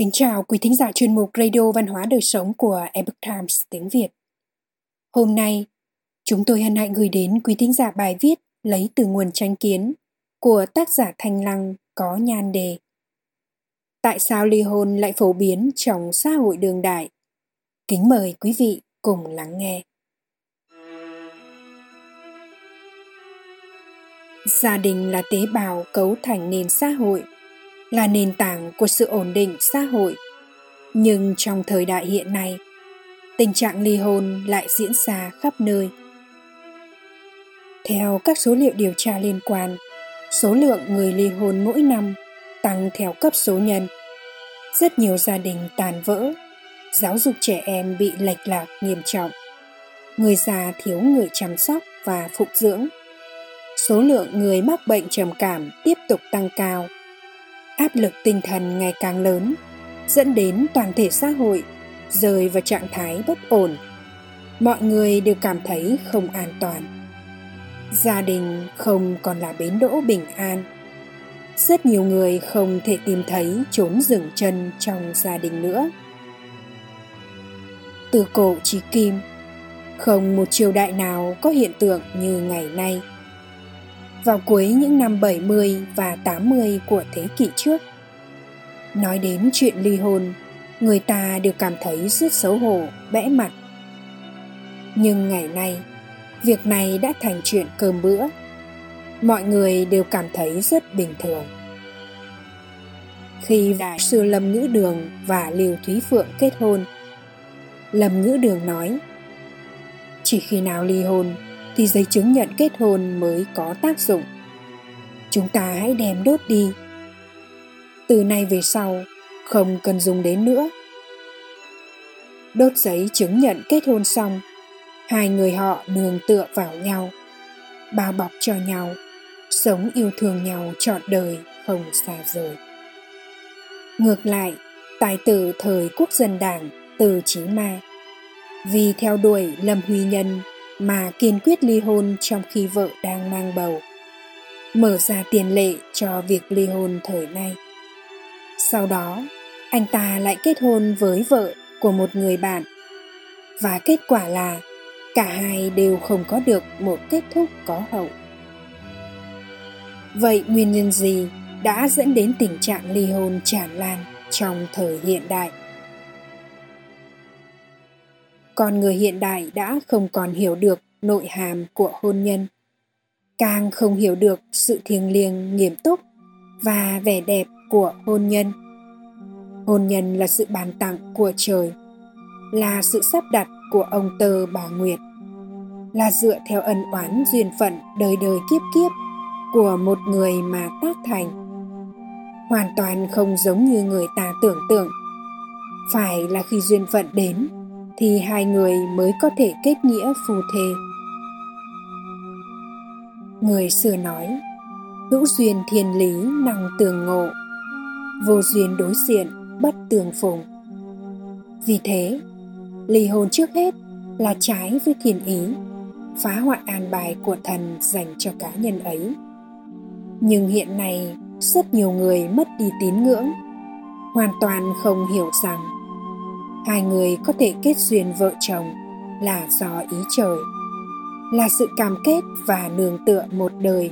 Kính chào quý thính giả chuyên mục Radio Văn hóa Đời Sống của Epoch Times tiếng Việt. Hôm nay, chúng tôi hân hạnh gửi đến quý thính giả bài viết lấy từ nguồn tranh kiến của tác giả Thanh Lăng có nhan đề Tại sao ly hôn lại phổ biến trong xã hội đường đại? Kính mời quý vị cùng lắng nghe. Gia đình là tế bào cấu thành nền xã hội – là nền tảng của sự ổn định xã hội. Nhưng trong thời đại hiện nay, tình trạng ly hôn lại diễn ra khắp nơi. Theo các số liệu điều tra liên quan, số lượng người ly hôn mỗi năm tăng theo cấp số nhân. Rất nhiều gia đình tàn vỡ, giáo dục trẻ em bị lệch lạc nghiêm trọng. Người già thiếu người chăm sóc và phục dưỡng. Số lượng người mắc bệnh trầm cảm tiếp tục tăng cao áp lực tinh thần ngày càng lớn, dẫn đến toàn thể xã hội rơi vào trạng thái bất ổn. Mọi người đều cảm thấy không an toàn. Gia đình không còn là bến đỗ bình an. Rất nhiều người không thể tìm thấy chốn dừng chân trong gia đình nữa. Từ cổ chí kim, không một triều đại nào có hiện tượng như ngày nay vào cuối những năm 70 và 80 của thế kỷ trước. Nói đến chuyện ly hôn, người ta đều cảm thấy rất xấu hổ, bẽ mặt. Nhưng ngày nay, việc này đã thành chuyện cơm bữa. Mọi người đều cảm thấy rất bình thường. Khi đại sư Lâm Ngữ Đường và liều Thúy Phượng kết hôn, Lâm Ngữ Đường nói Chỉ khi nào ly hôn thì giấy chứng nhận kết hôn mới có tác dụng. Chúng ta hãy đem đốt đi. Từ nay về sau, không cần dùng đến nữa. Đốt giấy chứng nhận kết hôn xong, hai người họ nương tựa vào nhau, bao bọc cho nhau, sống yêu thương nhau trọn đời không xa rời. Ngược lại, tài tử thời quốc dân đảng Từ Chí Ma vì theo đuổi Lâm Huy Nhân mà kiên quyết ly hôn trong khi vợ đang mang bầu. Mở ra tiền lệ cho việc ly hôn thời nay. Sau đó, anh ta lại kết hôn với vợ của một người bạn. Và kết quả là cả hai đều không có được một kết thúc có hậu. Vậy nguyên nhân gì đã dẫn đến tình trạng ly hôn tràn lan trong thời hiện đại? Con người hiện đại đã không còn hiểu được nội hàm của hôn nhân. Càng không hiểu được sự thiêng liêng, nghiêm túc và vẻ đẹp của hôn nhân. Hôn nhân là sự bàn tặng của trời, là sự sắp đặt của ông tơ bà nguyệt, là dựa theo ân oán duyên phận đời đời kiếp kiếp của một người mà tác thành. Hoàn toàn không giống như người ta tưởng tượng. Phải là khi duyên phận đến thì hai người mới có thể kết nghĩa phù thề. Người xưa nói, hữu duyên thiên lý năng tường ngộ, vô duyên đối diện bất tường phùng. Vì thế, ly hôn trước hết là trái với thiền ý, phá hoại an bài của thần dành cho cá nhân ấy. Nhưng hiện nay, rất nhiều người mất đi tín ngưỡng, hoàn toàn không hiểu rằng hai người có thể kết duyên vợ chồng là do ý trời, là sự cam kết và nương tựa một đời.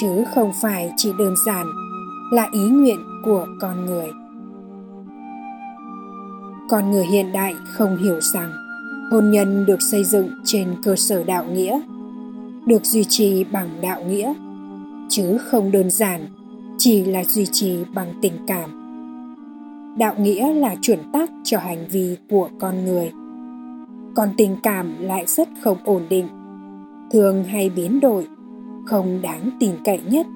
Chứ không phải chỉ đơn giản là ý nguyện của con người. Con người hiện đại không hiểu rằng hôn nhân được xây dựng trên cơ sở đạo nghĩa, được duy trì bằng đạo nghĩa. Chứ không đơn giản chỉ là duy trì bằng tình cảm đạo nghĩa là chuẩn tắc cho hành vi của con người. Còn tình cảm lại rất không ổn định. Thường hay biến đổi, không đáng tin cậy nhất.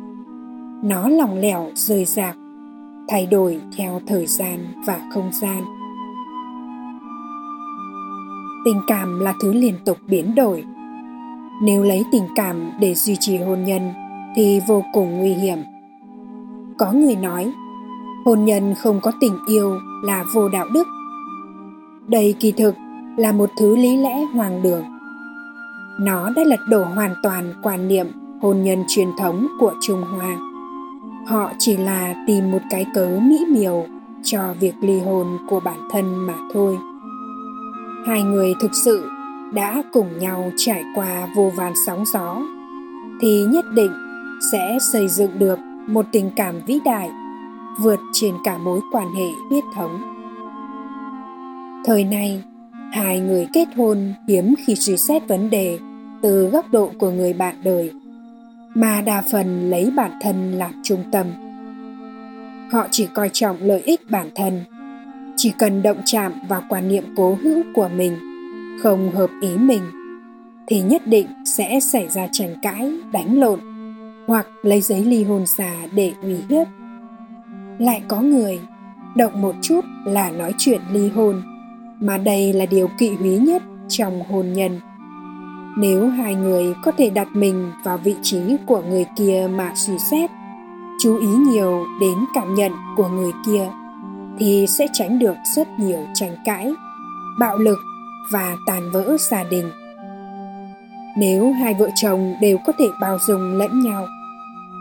Nó lỏng lẻo, rời rạc, thay đổi theo thời gian và không gian. Tình cảm là thứ liên tục biến đổi. Nếu lấy tình cảm để duy trì hôn nhân thì vô cùng nguy hiểm. Có người nói hôn nhân không có tình yêu là vô đạo đức. Đây kỳ thực là một thứ lý lẽ hoàng đường. Nó đã lật đổ hoàn toàn quan niệm hôn nhân truyền thống của trung hoa. Họ chỉ là tìm một cái cớ mỹ miều cho việc ly hôn của bản thân mà thôi. Hai người thực sự đã cùng nhau trải qua vô vàn sóng gió, thì nhất định sẽ xây dựng được một tình cảm vĩ đại vượt trên cả mối quan hệ huyết thống. Thời này hai người kết hôn hiếm khi suy xét vấn đề từ góc độ của người bạn đời, mà đa phần lấy bản thân làm trung tâm. Họ chỉ coi trọng lợi ích bản thân, chỉ cần động chạm vào quan niệm cố hữu của mình, không hợp ý mình, thì nhất định sẽ xảy ra tranh cãi, đánh lộn hoặc lấy giấy ly hôn giả để uy hiếp lại có người động một chút là nói chuyện ly hôn. Mà đây là điều kỵ húy nhất trong hôn nhân. Nếu hai người có thể đặt mình vào vị trí của người kia mà suy xét, chú ý nhiều đến cảm nhận của người kia, thì sẽ tránh được rất nhiều tranh cãi, bạo lực và tàn vỡ gia đình. Nếu hai vợ chồng đều có thể bao dung lẫn nhau,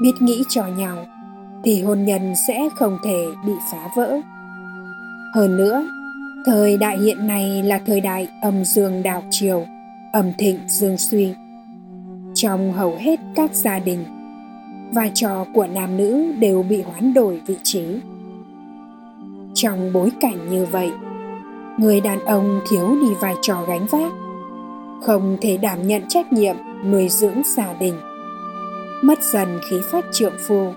biết nghĩ cho nhau thì hôn nhân sẽ không thể bị phá vỡ. Hơn nữa, thời đại hiện nay là thời đại âm dương đảo chiều, âm thịnh dương suy. Trong hầu hết các gia đình, vai trò của nam nữ đều bị hoán đổi vị trí. Trong bối cảnh như vậy, người đàn ông thiếu đi vai trò gánh vác, không thể đảm nhận trách nhiệm nuôi dưỡng gia đình, mất dần khí phách trượng phu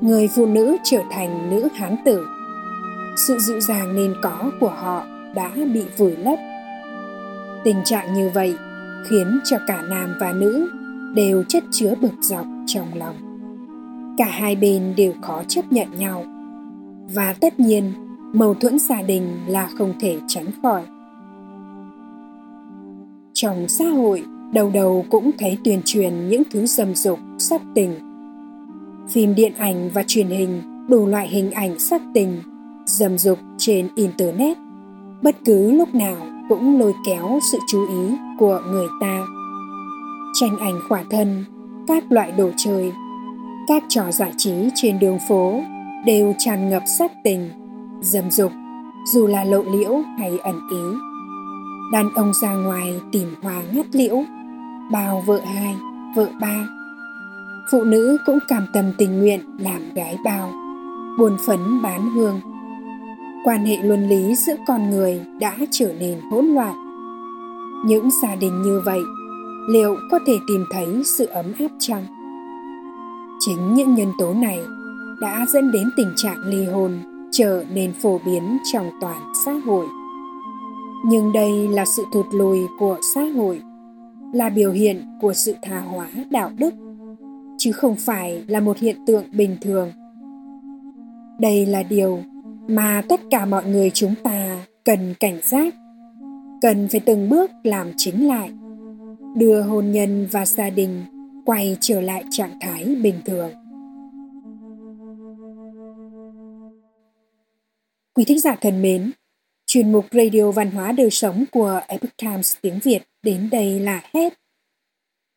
người phụ nữ trở thành nữ hán tử. Sự dịu dàng nên có của họ đã bị vùi lấp. Tình trạng như vậy khiến cho cả nam và nữ đều chất chứa bực dọc trong lòng. Cả hai bên đều khó chấp nhận nhau. Và tất nhiên, mâu thuẫn gia đình là không thể tránh khỏi. Trong xã hội, đầu đầu cũng thấy tuyên truyền những thứ dâm dục sắc tình phim điện ảnh và truyền hình, đủ loại hình ảnh sắc tình, dâm dục trên internet. Bất cứ lúc nào cũng lôi kéo sự chú ý của người ta. Tranh ảnh khỏa thân, các loại đồ chơi, các trò giải trí trên đường phố đều tràn ngập sắc tình, dâm dục, dù là lộ liễu hay ẩn ý. Đàn ông ra ngoài tìm hoa ngắt liễu, bao vợ hai, vợ ba phụ nữ cũng cảm tâm tình nguyện làm gái bao, buồn phấn bán hương. Quan hệ luân lý giữa con người đã trở nên hỗn loạn. Những gia đình như vậy, liệu có thể tìm thấy sự ấm áp chăng? Chính những nhân tố này đã dẫn đến tình trạng ly hôn trở nên phổ biến trong toàn xã hội. Nhưng đây là sự thụt lùi của xã hội, là biểu hiện của sự tha hóa đạo đức chứ không phải là một hiện tượng bình thường. Đây là điều mà tất cả mọi người chúng ta cần cảnh giác, cần phải từng bước làm chính lại, đưa hôn nhân và gia đình quay trở lại trạng thái bình thường. Quý thính giả thân mến, chuyên mục radio văn hóa đời sống của epoch times tiếng việt đến đây là hết